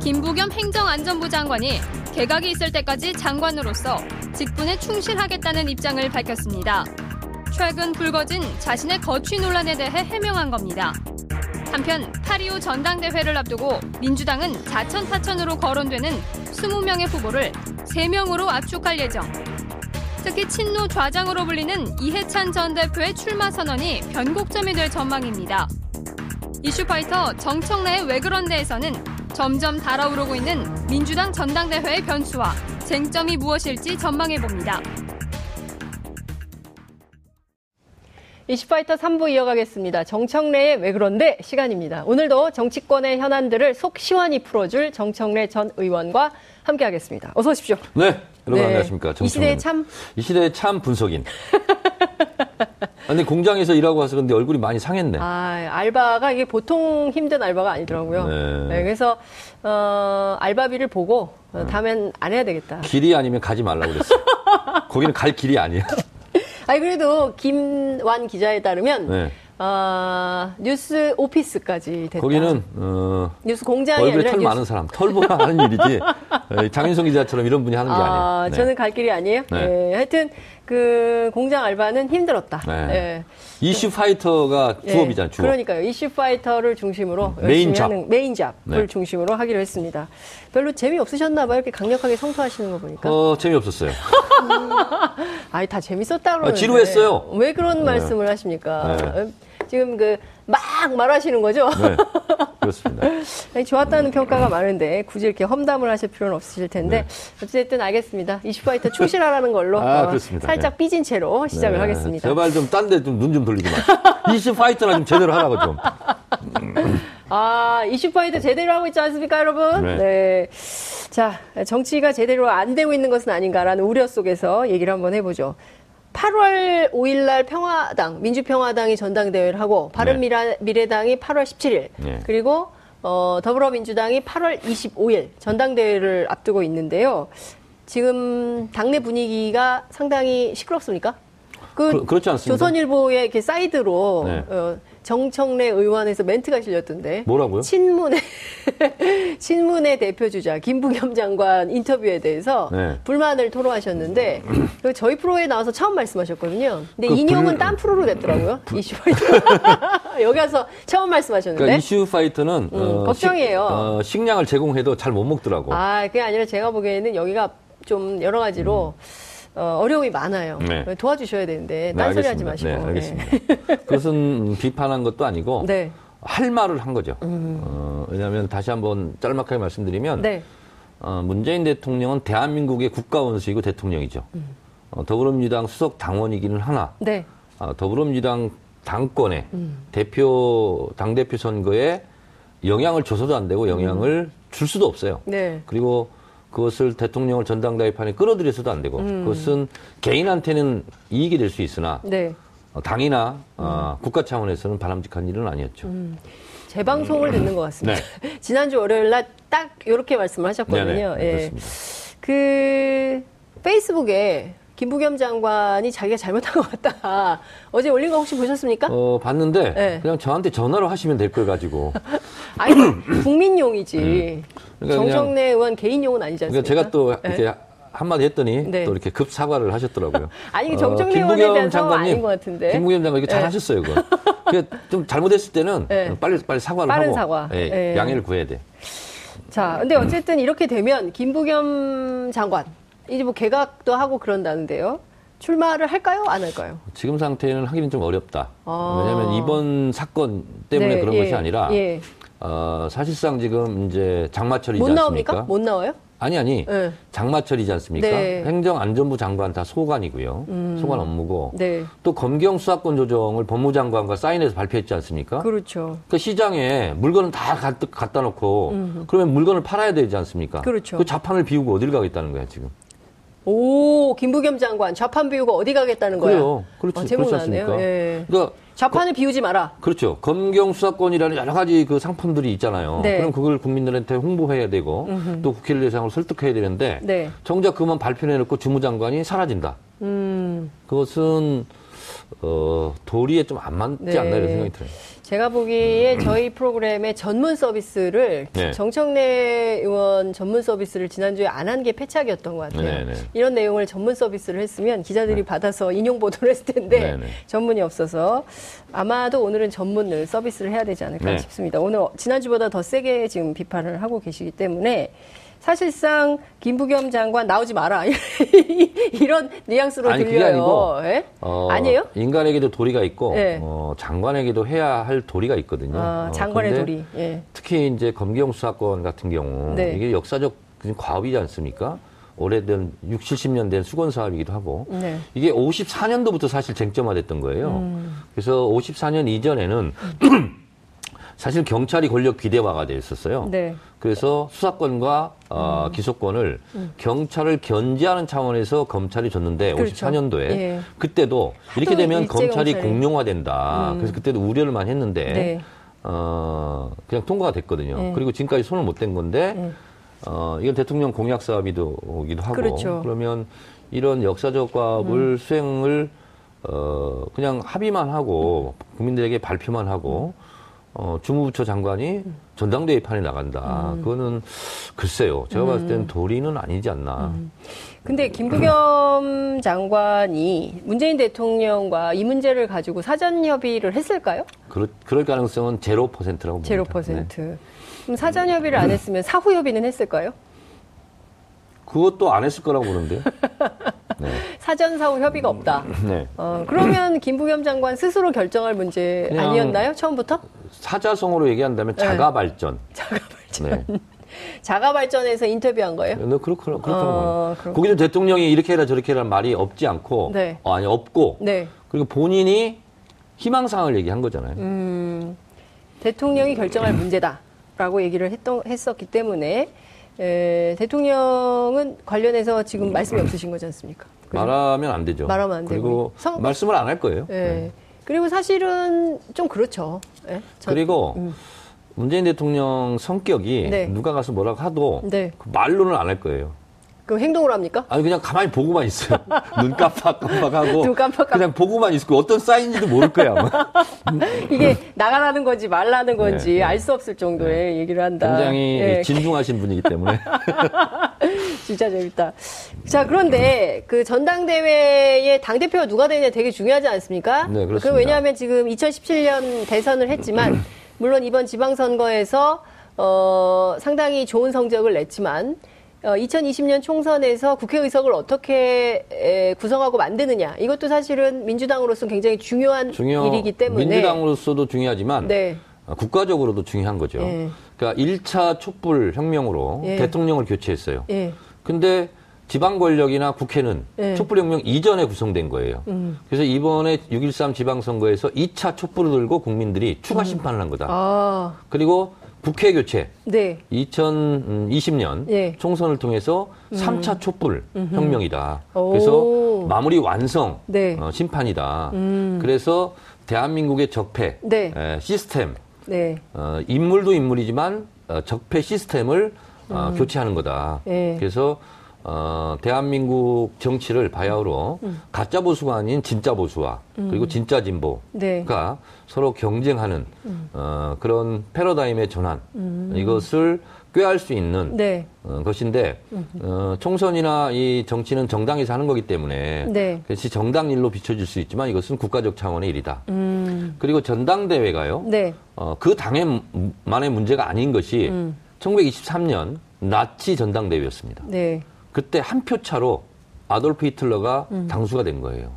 김부겸 행정안전부 장관이 개각이 있을 때까지 장관으로서 직분에 충실하겠다는 입장을 밝혔습니다. 최근 불거진 자신의 거취 논란에 대해 해명한 겁니다. 한편 8.25 전당대회를 앞두고 민주당은 자천타천으로 거론되는 20명의 후보를 3명으로 압축할 예정. 특히 친노 좌장으로 불리는 이해찬 전 대표의 출마 선언이 변곡점이 될 전망입니다. 이슈파이터 정청래의 왜 그런데에서는 점점 달아오르고 있는 민주당 전당대회의 변수와 쟁점이 무엇일지 전망해 봅니다. 이슈파이터 3부 이어가겠습니다. 정청래의 왜 그런데 시간입니다. 오늘도 정치권의 현안들을 속 시원히 풀어줄 정청래 전 의원과 함께하겠습니다. 어서 오십시오. 네, 여러분 네. 안녕하십니까. 이 시대의 참. 이 시대의 참 분석인. 근데 공장에서 일하고 와서 근데 얼굴이 많이 상했네. 아, 알바가 이게 보통 힘든 알바가 아니더라고요. 네. 네 그래서, 어, 알바비를 보고, 어, 다음엔 안 해야 되겠다. 길이 아니면 가지 말라고 그랬어. 거기는 갈 길이 아니야. 아니 그래도 김완 기자에 따르면 네. 어, 뉴스 오피스까지 됐다. 거기는 어, 뉴스 공장이 얼굴에 털 뉴스... 많은 사람, 털보라 하는 일이지. 장윤성 기자처럼 이런 분이 하는 게 아, 아니에요. 네. 저는 갈 길이 아니에요. 네. 네. 하여튼 그 공장 알바는 힘들었다. 네. 네. 이슈 파이터가 네. 주업이잖아요. 주업. 그러니까요. 이슈 파이터를 중심으로 main job. 하는 main job을 네. 중심으로 하기로 했습니다. 별로 재미 없으셨나 봐요. 이렇게 강력하게 성토하시는 거 보니까. 어, 재미 없었어요. 아니 다 재밌었다 그러는데. 아, 지루했어요. 왜 그런 말씀을 하십니까? 지금 그 막 말하시는 거죠? 네. 그렇습니다. 아니, 좋았다는 평가가 많은데 굳이 이렇게 험담을 하실 필요는 없으실 텐데 네. 어쨌든 알겠습니다. 이슈파이터 충실하라는 걸로 아, 어, 살짝 네. 삐진 채로 시작을 네. 하겠습니다. 제발 좀 딴 데 좀 눈 좀 돌리지 마. 이슈파이터나 좀 제대로 하라고 좀. 아, 이슈파이터 제대로 하고 있지 않습니까, 여러분? 네. 네. 자, 정치가 제대로 안 되고 있는 것은 아닌가라는 우려 속에서 얘기를 한번 해보죠. 8월 5일 날 평화당, 민주평화당이 전당대회를 하고 바른미래당이 8월 17일 네. 그리고 어, 더불어민주당이 8월 25일 전당대회를 앞두고 있는데요. 지금 당내 분위기가 상당히 시끄럽습니까? 그, 그 렇지 않습니다. 조선일보의 이렇게 사이드로 네. 어, 정청래 의원에서 멘트가 실렸던데. 뭐라고요? 친문의 친문의 대표 주자 김부겸 장관 인터뷰에 대해서 네. 불만을 토로하셨는데 그 저희 프로에 나와서 처음 말씀하셨거든요. 근데 그 인용은 불... 딴 프로로 됐더라고요. 불... 이슈 파이터 여기 와서 처음 말씀하셨는데. 그러니까 이슈 파이터는 음, 어, 걱정이에요. 식, 어, 식량을 제공해도 잘 못 먹더라고. 아 그게 아니라 제가 보기에는 여기가 좀 여러 가지로. 음. 어, 어려움이 많아요. 네. 도와주셔야 되는데 네, 딴소리 하지 마시고. 네, 알겠습니다. 네. 그것은 비판한 것도 아니고 네. 할 말을 한 거죠. 음. 어, 왜냐하면 다시 한번 짤막하게 말씀드리면 네. 어, 문재인 대통령은 대한민국의 국가원수이고 대통령이죠. 음. 어, 더불어민주당 수석 당원이기는 하나 네. 어, 더불어민주당 당권에 음. 대표 당 대표 선거에 영향을 줘서도 안 되고 영향을 음. 줄 수도 없어요. 네. 그리고 그것을 대통령을 전당대회판에 끌어들여서도 안 되고 음. 그것은 개인한테는 이익이 될 수 있으나 네. 어, 당이나 어, 음. 국가 차원에서는 바람직한 일은 아니었죠. 음. 재방송을 듣는 것 같습니다. 네. 지난주 월요일 날 딱 이렇게 말씀을 하셨거든요. 네네, 예. 그 페이스북에 김부겸 장관이 자기가 잘못한 것 같다. 어제 올린 거 혹시 보셨습니까? 어, 봤는데 네. 그냥 저한테 전화로 하시면 될 걸 가지고. 아니, 국민용이지. 음. 그러니까 정청래 의원 개인용은 아니지 않습니까? 그러니까 제가 또 이렇게 네. 한마디 했더니 네. 또 이렇게 급 사과를 하셨더라고요. 아니 정청래 어, 의원에 대한 장관님, 아닌 것 같은데. 김부겸 장관 이거 잘 네. 하셨어요, 그거. 좀 잘못했을 때는 네. 빨리 빨리 사과를 빠른 하고 사과. 예, 네. 양해를 구해야 돼. 자, 근데 어쨌든 이렇게 되면 김부겸 장관 이제 뭐 개각도 하고 그런다는데요. 출마를 할까요? 안 할까요? 지금 상태는 하기는 좀 어렵다. 아. 왜냐하면 이번 사건 때문에 네, 그런 예, 것이 아니라 예. 어, 사실상 지금 이제 장마철이지 못 않습니까? 나옵니까? 못 나와요? 아니 아니 네. 장마철이지 않습니까? 네. 행정안전부 장관 다 소관이고요. 음. 소관 업무고 네. 또 검경 수사권 조정을 법무장관과 사인해서 발표했지 않습니까? 그렇죠. 그 시장에 물건은 다 갖다 놓고 음. 그러면 물건을 팔아야 되지 않습니까? 그렇죠. 그 자판을 비우고 어딜 가겠다는 거야 지금? 오, 김부겸 장관 좌판 비우고 어디 가겠다는 거야? 그래요. 그렇지. 아, 제목 나네요. 예. 그러니까 좌판을 거, 비우지 마라. 그렇죠. 검경 수사권이라는 여러 가지 그 상품들이 있잖아요. 네. 그럼 그걸 국민들한테 홍보해야 되고 음흠. 또 국회를 대상으로 설득해야 되는데 네. 정작 그만 발표해 놓고 주무장관이 사라진다. 음. 그것은 어, 도리에 좀 안 맞지 네. 않나 이런 생각이 들어요. 제가 보기에 저희 프로그램의 전문 서비스를 네. 정청래 의원 전문 서비스를 지난주에 안 한 게 패착이었던 것 같아요. 네네. 네. 이런 내용을 전문 서비스를 했으면 기자들이 네. 받아서 인용 보도를 했을 텐데 네네. 네. 전문이 없어서 아마도 오늘은 전문을 서비스를 해야 되지 않을까 네. 싶습니다. 오늘 지난주보다 더 세게 지금 비판을 하고 계시기 때문에 사실상 김부겸 장관 나오지 마라 이런 뉘앙스로 아니, 들려요. 아니고, 예? 어, 아니에요? 인간에게도 도리가 있고 예. 어, 장관에게도 해야 할 도리가 있거든요. 아, 어, 장관의 어, 도리. 예. 특히 이제 검경 수사권 같은 경우 네. 이게 역사적 과업이지 않습니까? 오래된 6, 70년 된 수건 사업이기도 하고 네. 이게 54년도부터 사실 쟁점화됐던 거예요. 음. 그래서 54년 이전에는 음. 사실 경찰이 권력 비대화가 돼 있었어요. 네. 그래서 수사권과 어, 음. 기소권을 음. 경찰을 견제하는 차원에서 검찰이 줬는데 그렇죠. 54년도에 예. 그때도 이렇게 되면 검찰이 경찰이. 공룡화된다. 음. 그래서 그때도 우려를 많이 했는데 네. 어, 그냥 통과가 됐거든요. 네. 그리고 지금까지 손을 못 댄 건데 네. 어, 이건 대통령 공약 사업이기도 하고 그렇죠. 그러면 이런 역사적 과업을 음. 수행을 어, 그냥 합의만 하고 국민들에게 발표만 하고 음. 어, 주무부처 장관이 전당대회 판에 나간다. 음. 그거는 글쎄요. 제가 봤을 때는 음. 도리는 아니지 않나. 음. 근데 김부겸 장관이 문재인 대통령과 이 문제를 가지고 사전 협의를 했을까요? 그럴, 그럴 가능성은 제로 퍼센트라고 제로 퍼센트. 네. 그럼 사전 협의를 안 했으면 사후 협의는 했을까요? 그것도 안 했을 거라고 보는데요. 네. 사전 사후 협의가 없다. 네. 어, 그러면 김부겸 장관 스스로 결정할 문제 아니었나요? 처음부터? 사자성어로 얘기한다면 네. 자가 발전. 자가 발전. 네. 자가 발전해서 인터뷰한 거예요? 네, 그렇고 그렇다고 어, 거기서 대통령이 이렇게 해라 저렇게 해라 말이 없지 않고, 네. 어, 아니 없고, 네. 그리고 본인이 희망사항을 얘기한 거잖아요. 음, 대통령이 결정할 문제다라고 얘기를 했던 했었기 때문에 에, 대통령은 관련해서 지금 말씀이 없으신 거지 않습니까? 그죠? 말하면 안 되죠. 말하면 안 되고 그리고 성... 말씀을 안 할 거예요. 네. 그리고 사실은 좀 그렇죠. 네? 저, 그 음. 문재인 대통령 성격이 네. 누가 가서 뭐라고 하도 네. 그 말로는 안 할 거예요. 그럼 행동을 합니까? 아니 그냥 가만히 보고만 있어요. 눈 깜빡깜빡하고 눈 깜빡 그냥 보고만 있고 어떤 사인인지도 모를 거야 아마. 이게 나가라는 건지 말라는 건지 네, 네. 알수 없을 정도의 네. 얘기를 한다. 굉장히 네. 진중하신 분이기 때문에. 진짜 재밌다. 자 그런데 그 전당대회에 당 대표가 누가 되느냐 되게 중요하지 않습니까? 네 그렇습니다. 그 왜냐하면 지금 2017년 대선을 했지만 물론 이번 지방선거에서 어, 상당히 좋은 성적을 냈지만 어, 2020년 총선에서 국회의석을 어떻게 에, 구성하고 만드느냐 이것도 사실은 민주당으로서 굉장히 중요한 중요, 일이기 때문에 민주당으로서도 중요하지만 네. 어, 국가적으로도 중요한 거죠. 예. 그러니까 1차 촛불 혁명으로 예. 대통령을 교체했어요. 예. 근데 지방 권력이나 국회는 예. 촛불 혁명 이전에 구성된 거예요. 음. 그래서 이번에 6.13 지방선거에서 2차 촛불을 들고 국민들이 추가 음. 심판을 한 거다. 아. 그리고 국회 교체. 네. 2020년 네. 총선을 통해서 음. 3차 촛불 음흠. 혁명이다. 그래서 마무리 완성 네. 어, 심판이다. 음. 그래서 대한민국의 적폐 네. 에, 시스템 네. 어, 인물도 인물이지만 어, 적폐 시스템을 어, 음. 교체하는 거다. 네. 그래서 어, 대한민국 정치를 바야흐로 음. 가짜 보수가 아닌 진짜 보수와 음. 그리고 진짜 진보가 네. 서로 경쟁하는 음. 어, 그런 패러다임의 전환 음. 이것을 꾀할 수 있는 네. 어, 것인데 음. 어, 총선이나 이 정치는 정당에서 하는 거기 때문에 네. 그것이 정당 일로 비춰질 수 있지만 이것은 국가적 차원의 일이다. 음. 그리고 전당대회가요. 네. 어, 그 당에만의 문제가 아닌 것이 1923년 나치 전당대회였습니다. 네. 그때 한 표 차로 아돌프 히틀러가 음. 당수가 된 거예요.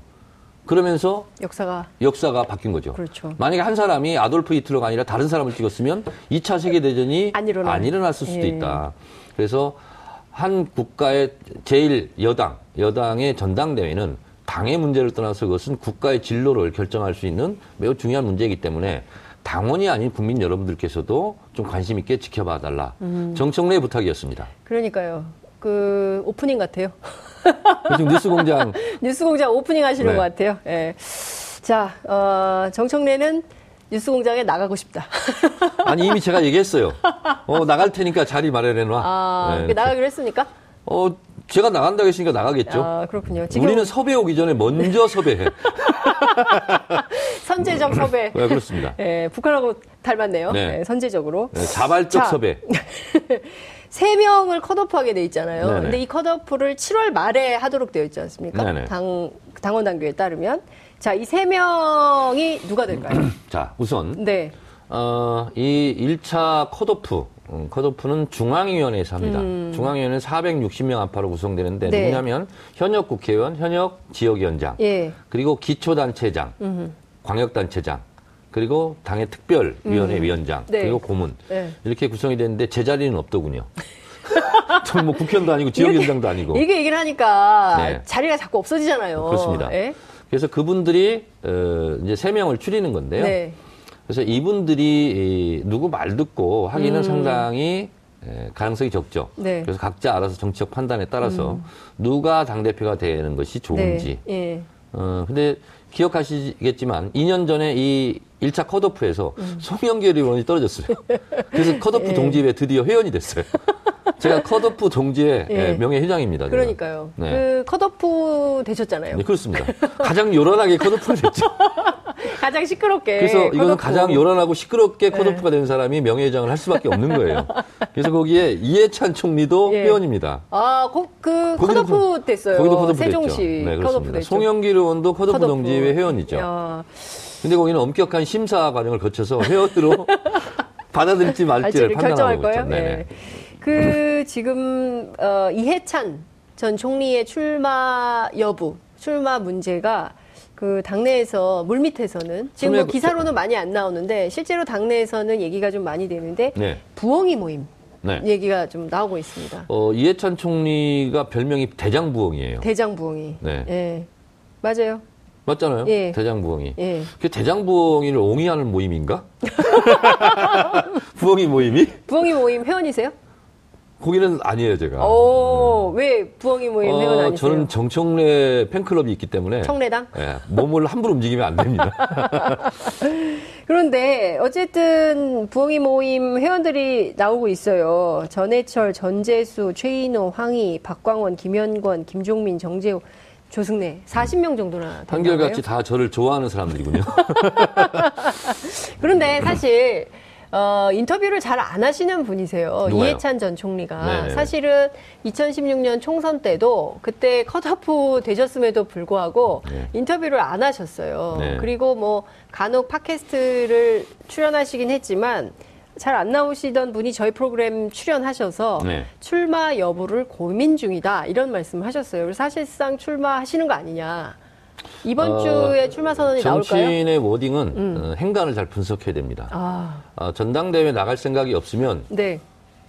그러면서 역사가 역사가 바뀐 거죠. 그렇죠. 만약에 한 사람이 아돌프 히틀러가 아니라 다른 사람을 찍었으면 2차 세계 대전이 안, 안 일어났을 수도 예. 있다. 그래서 한 국가의 제일 여당 여당의 전당대회는 당의 문제를 떠나서 그것은 국가의 진로를 결정할 수 있는 매우 중요한 문제이기 때문에 당원이 아닌 국민 여러분들께서도 좀 관심 있게 지켜봐 달라. 음. 정청래 부탁이었습니다. 그러니까요. 그 오프닝 같아요. 지금 뉴스공장 뉴스공장 오프닝 하시는 네. 것 같아요. 예. 자, 어, 정청래는 뉴스공장에 나가고 싶다. 아니 이미 제가 얘기했어요. 어 나갈 테니까 자리 마련해 놔. 아, 네. 나가기로 했습니까? 어 제가 나간다고 했으니까 나가겠죠. 아, 그렇군요. 우리는 섭외 오기 전에 먼저 섭외해. 선제적 섭외. 네, 그렇습니다. 네, 북한하고 닮았네요. 네. 네 선제적으로. 네, 자발적 자, 섭외. 세 명을 컷오프하게 돼 있잖아요. 네네. 근데 이 컷오프를 7월 말에 하도록 되어 있지 않습니까? 네네. 당 당원 당규에 따르면 자, 이 세 명이 누가 될까요? 자, 우선 네. 어, 이 1차 컷오프 음, 컷오프는 중앙위원회에서 합니다. 음. 중앙위원회는 460명 안팎으로 구성되는데 네. 누구냐면 현역 국회의원, 현역 지역위원장, 예. 그리고 기초단체장, 음흠. 광역단체장, 그리고 당의 특별위원회 음. 위원장, 네. 그리고 고문 네. 이렇게 구성이 되는데 제 자리는 없더군요. 전뭐 국회의원도 아니고 지역위원장도 아니고 이게 얘기를 하니까 네. 자리가 자꾸 없어지잖아요. 그렇습니다. 예? 그래서 그분들이 어, 이제 세 명을 추리는 건데요. 네. 그래서 이분들이 누구 말 듣고 하기는 음. 상당히 가능성이 적죠. 네. 그래서 각자 알아서 정치적 판단에 따라서 음. 누가 당 대표가 되는 것이 좋은지. 어, 근데 기억하시겠지만 2년 전에 이 1차 컷오프에서 음. 송영길 의원이 떨어졌어요. 그래서 컷오프 예. 동지회 드디어 회원이 됐어요. 제가 컷오프 동지회 예. 명예회장입니다. 그러니까요. 네. 그 컷오프 되셨잖아요. 네, 그렇습니다. 가장 요란하게 컷오프를 됐죠. 가장 시끄럽게. 그래서 이거는. 가장 요란하고 시끄럽게 네. 컷오프가 된 사람이 명예회장을 할 수밖에 없는 거예요. 그래서 거기에 이해찬 총리도 예. 회원입니다. 아, 거, 그 컷오프 됐어요. 거기도 컷오프 세종시 네, 그렇습니다. 송영길 의원도 컷오프, 컷오프. 동지회 회원이죠. 야. 근데 거기는 엄격한 심사 과정을 거쳐서 회원으로 받아들일지 말지를 판단하고 있죠. 네. 그 지금 어, 이해찬 전 총리의 출마 여부, 출마 문제가 그 당내에서 물밑에서는 지금 뭐 기사로는 많이 안 나오는데 실제로 당내에서는 얘기가 좀 많이 되는데 네. 부엉이 모임 네. 얘기가 좀 나오고 있습니다. 어, 이해찬 총리가 별명이 대장부엉이에요. 대장부엉이. 네. 네. 맞아요. 맞잖아요. 예. 대장부엉이. 예. 그 대장부엉이를 옹이하는 모임인가? 부엉이 모임이? 부엉이 모임 회원이세요? 거기는 아니에요, 제가. 오, 음. 왜 부엉이 모임 어, 회원 아니세요? 저는 정청래 팬클럽이 있기 때문에. 청래당? 예, 몸을 함부로 움직이면 안 됩니다. 그런데 어쨌든 부엉이 모임 회원들이 나오고 있어요. 전해철, 전재수, 최인호, 황희, 박광원, 김현권, 김종민, 정재호. 조승래 40명 정도나 한결같이 다 저를 좋아하는 사람들이군요. 그런데 사실 어, 인터뷰를 잘 안 하시는 분이세요. 누가요? 이해찬 전 총리가 네네. 사실은 2016년 총선 때도 그때 컷오프 되셨음에도 불구하고 네. 인터뷰를 안 하셨어요. 네. 그리고 뭐 간혹 팟캐스트를 출연하시긴 했지만 잘 안 나오시던 분이 저희 프로그램 출연하셔서 네. 출마 여부를 고민 중이다 이런 말씀을 하셨어요. 사실상 출마하시는 거 아니냐. 이번 어, 주에 출마 선언이 정치인의 나올까요? 정치인의 wording은 음. 어, 행간을 잘 분석해야 됩니다. 아. 어, 전당대회 나갈 생각이 없으면 네.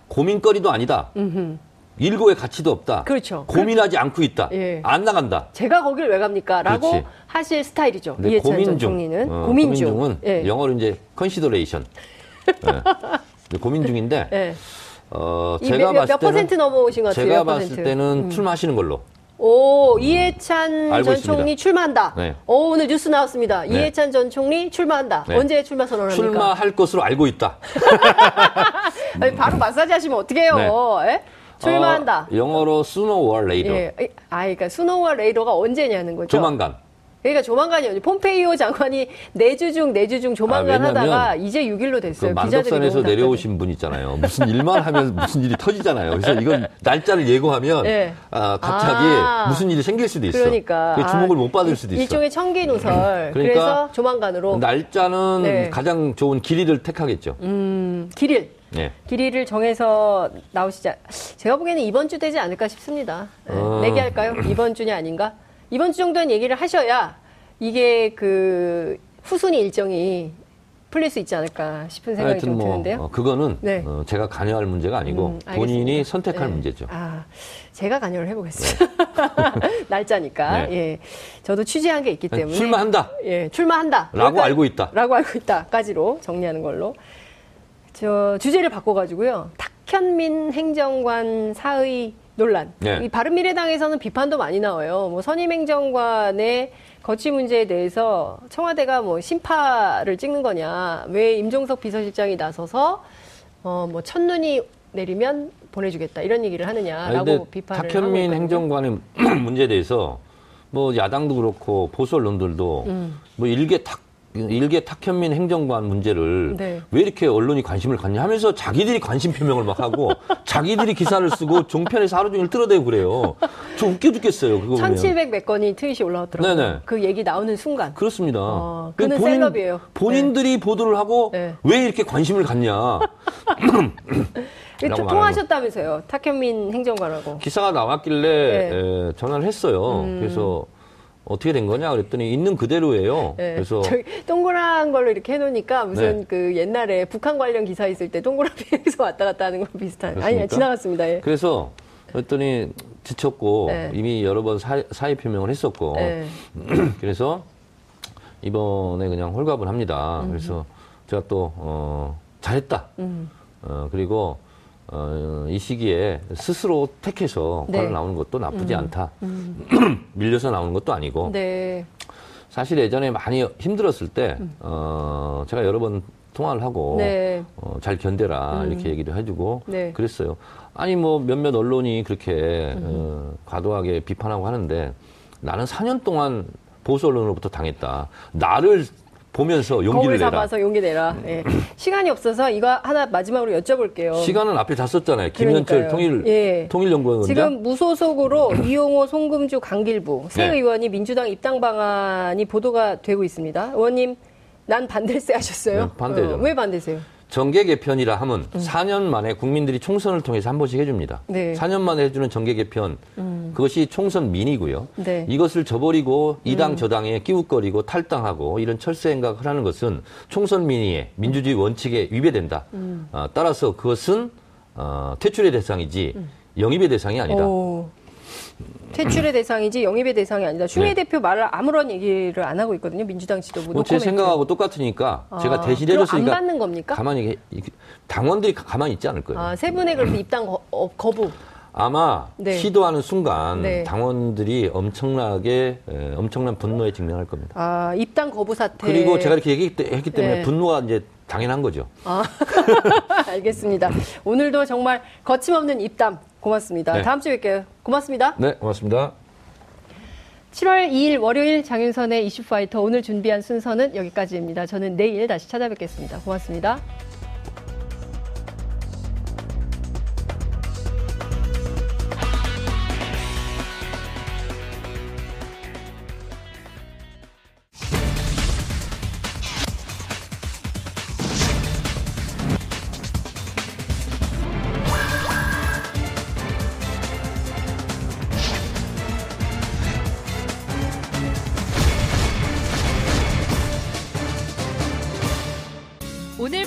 고민거리도 아니다. 음흠. 일고의 가치도 없다. 그렇죠. 고민하지 않고 있다. 예. 안 나간다. 제가 거길 왜 갑니까? 라고 그렇지. 하실 스타일이죠. 고민 중. 총리는. 어, 고민 중은 예. 영어로 이제 consideration. 네. 고민 중인데. 네. 어, 제가 몇, 봤을 몇 퍼센트 넘어오신 것 같아요. 제가 봤을 때는 음. 출마하시는 걸로. 오, 이해찬 음, 전 총리 출마한다. 네. 오, 오늘 뉴스 나왔습니다. 네. 이해찬 전 총리 출마한다. 네. 언제 출마 선언합니까? 출마할 것으로 알고 있다. 아니, 바로 마사지 하시면 어떡해요. 네. 예? 출마한다. 어, 영어로 sooner or later. 예. 아, 그러니까 sooner or later가 언제냐는 거죠. 조만간. 그러니까 조만간이요. 폼페이오 장관이 내주 중 내주 중 조만간 아, 하다가 이제 6일로 됐어요. 그 만덕산에서 내려오신 분 있잖아요. 무슨 일만 하면 무슨 일이 터지잖아요. 그래서 이건 날짜를 예고하면 네. 아, 갑자기 아, 무슨 일이 생길 수도 있어. 그러니까 주목을 아, 못 받을 수도 있어. 일종의 청기 노설. 그러니까 그래서 조만간으로 날짜는 네. 가장 좋은 길이를 택하겠죠. 음, 길일. 네. 길이를 정해서 나오시자. 제가 보기에는 이번 주 되지 않을까 싶습니다. 네. 어... 내기할까요? 이번 주냐 아닌가? 이번 주 정도는 얘기를 하셔야 이게 그 후순위 일정이 풀릴 수 있지 않을까 싶은 생각이 좀 뭐, 드는데요. 어, 그거는 네. 어, 제가 관여할 문제가 아니고 음, 본인이 선택할 네. 문제죠. 아, 제가 관여를 해보겠습니다. 네. 날짜니까. 네. 예, 저도 취재한 게 있기 네, 때문에 출마한다. 예, 출마한다. 라고 알고 있다. 라고 알고 있다까지로 정리하는 걸로. 저 주제를 바꿔가지고요. 탁현민 행정관 사의 논란. 네. 이 바른미래당에서는 비판도 많이 나와요. 뭐 선임행정관의 거취 문제에 대해서 청와대가 뭐 심파를 찍는 거냐. 왜 임종석 비서실장이 나서서 어 뭐 첫눈이 내리면 보내주겠다 이런 얘기를 하느냐라고 비판을 탁현민 행정관의 문제에 대해서 뭐 야당도 그렇고 보수 언론들도 음. 뭐 일개 탁 일개 탁현민 행정관 문제를 네. 왜 이렇게 언론이 관심을 갖냐 하면서 자기들이 관심 표명을 막 하고 자기들이 기사를 쓰고 종편에서 하루 종일 끌어대고 그래요. 저 웃겨 죽겠어요. 그거 1700몇 건이 트윗이 올라왔더라고요. 네네. 그 얘기 나오는 순간. 그렇습니다. 어, 그는 본인, 셀럽이에요. 본인들이 네. 보도를 하고 네. 왜 이렇게 관심을 갖냐. 통화하셨다면서요. 탁현민 행정관하고. 기사가 나왔길래 네. 에, 전화를 했어요. 음. 그래서 어떻게 된 거냐 그랬더니 있는 그대로예요. 네. 그래서 동그란 걸로 이렇게 해놓으니까 무슨 네. 그 옛날에 북한 관련 기사 있을 때 동그라미에서 왔다 갔다 하는 거 비슷한. 아니 지나갔습니다. 예. 그래서 그랬더니 지쳤고 네. 이미 여러 번 사의, 사의 표명을 했었고 네. 그래서 이번에 그냥 홀갑을 합니다. 음. 그래서 제가 또 어, 잘했다. 음. 어, 그리고 어, 이 시기에 스스로 택해서 네. 관을 나오는 것도 나쁘지 음. 않다. 음. 밀려서 나오는 것도 아니고. 네. 사실 예전에 많이 힘들었을 때, 음. 어, 제가 여러 번 통화를 하고, 네. 어, 잘 견뎌라, 음. 이렇게 얘기를 해주고, 네. 그랬어요. 아니, 뭐, 몇몇 언론이 그렇게, 음. 어, 과도하게 비판하고 하는데, 나는 4년 동안 보수 언론으로부터 당했다. 나를 보면서 용기를 내라. 잡아서 용기 내라. 예. 시간이 없어서 이거 하나 마지막으로 여쭤볼게요. 시간은 앞에 다 썼잖아요. 김현철 통일 예. 통일연구원 지금 무소속으로 이용호, 송금주, 강길부 세 네. 의원이 민주당 입당 방안이 보도가 되고 있습니다. 의원님 난 반대세 하셨어요? 네, 반대죠. 어, 왜 반대세요? 정계 개편이라 하면 음. 4년 만에 국민들이 총선을 통해서 한 번씩 해줍니다. 네. 4년 만에 해주는 정계 개편 음. 그것이 총선 민이고요. 네. 이것을 저버리고 이당 음. 저당에 끼웃거리고 탈당하고 이런 철새 행각을 하는 것은 총선 민의의 민주주의 원칙에 위배된다. 음. 어, 따라서 그것은 어, 퇴출의 대상이지 음. 영입의 대상이 아니다. 오. 퇴출의 대상이지 영입의 대상이 아니다. 추미애 네. 대표 말을 아무런 얘기를 안 하고 있거든요. 민주당 지도부. 뭐 제 생각하고 똑같으니까 아, 제가 대신해줬으니까. 안 받는 겁니까? 가만히 당원들이 가만히 있지 않을 거예요. 아, 세 분의 그렇게 입당 거, 어, 거부. 아마 네. 시도하는 순간 네. 당원들이 엄청나게 에, 엄청난 분노에 직면할 겁니다. 아 입당 거부 사태. 그리고 제가 이렇게 얘기했기 때문에 네. 분노가 이제 당연한 거죠. 아, 알겠습니다. 오늘도 정말 거침없는 입담 고맙습니다. 네. 다음 주에 뵐게요. 고맙습니다. 네, 고맙습니다. 7월 2일 월요일 장윤선의 이슈파이터 오늘 준비한 순서는 여기까지입니다. 저는 내일 다시 찾아뵙겠습니다. 고맙습니다.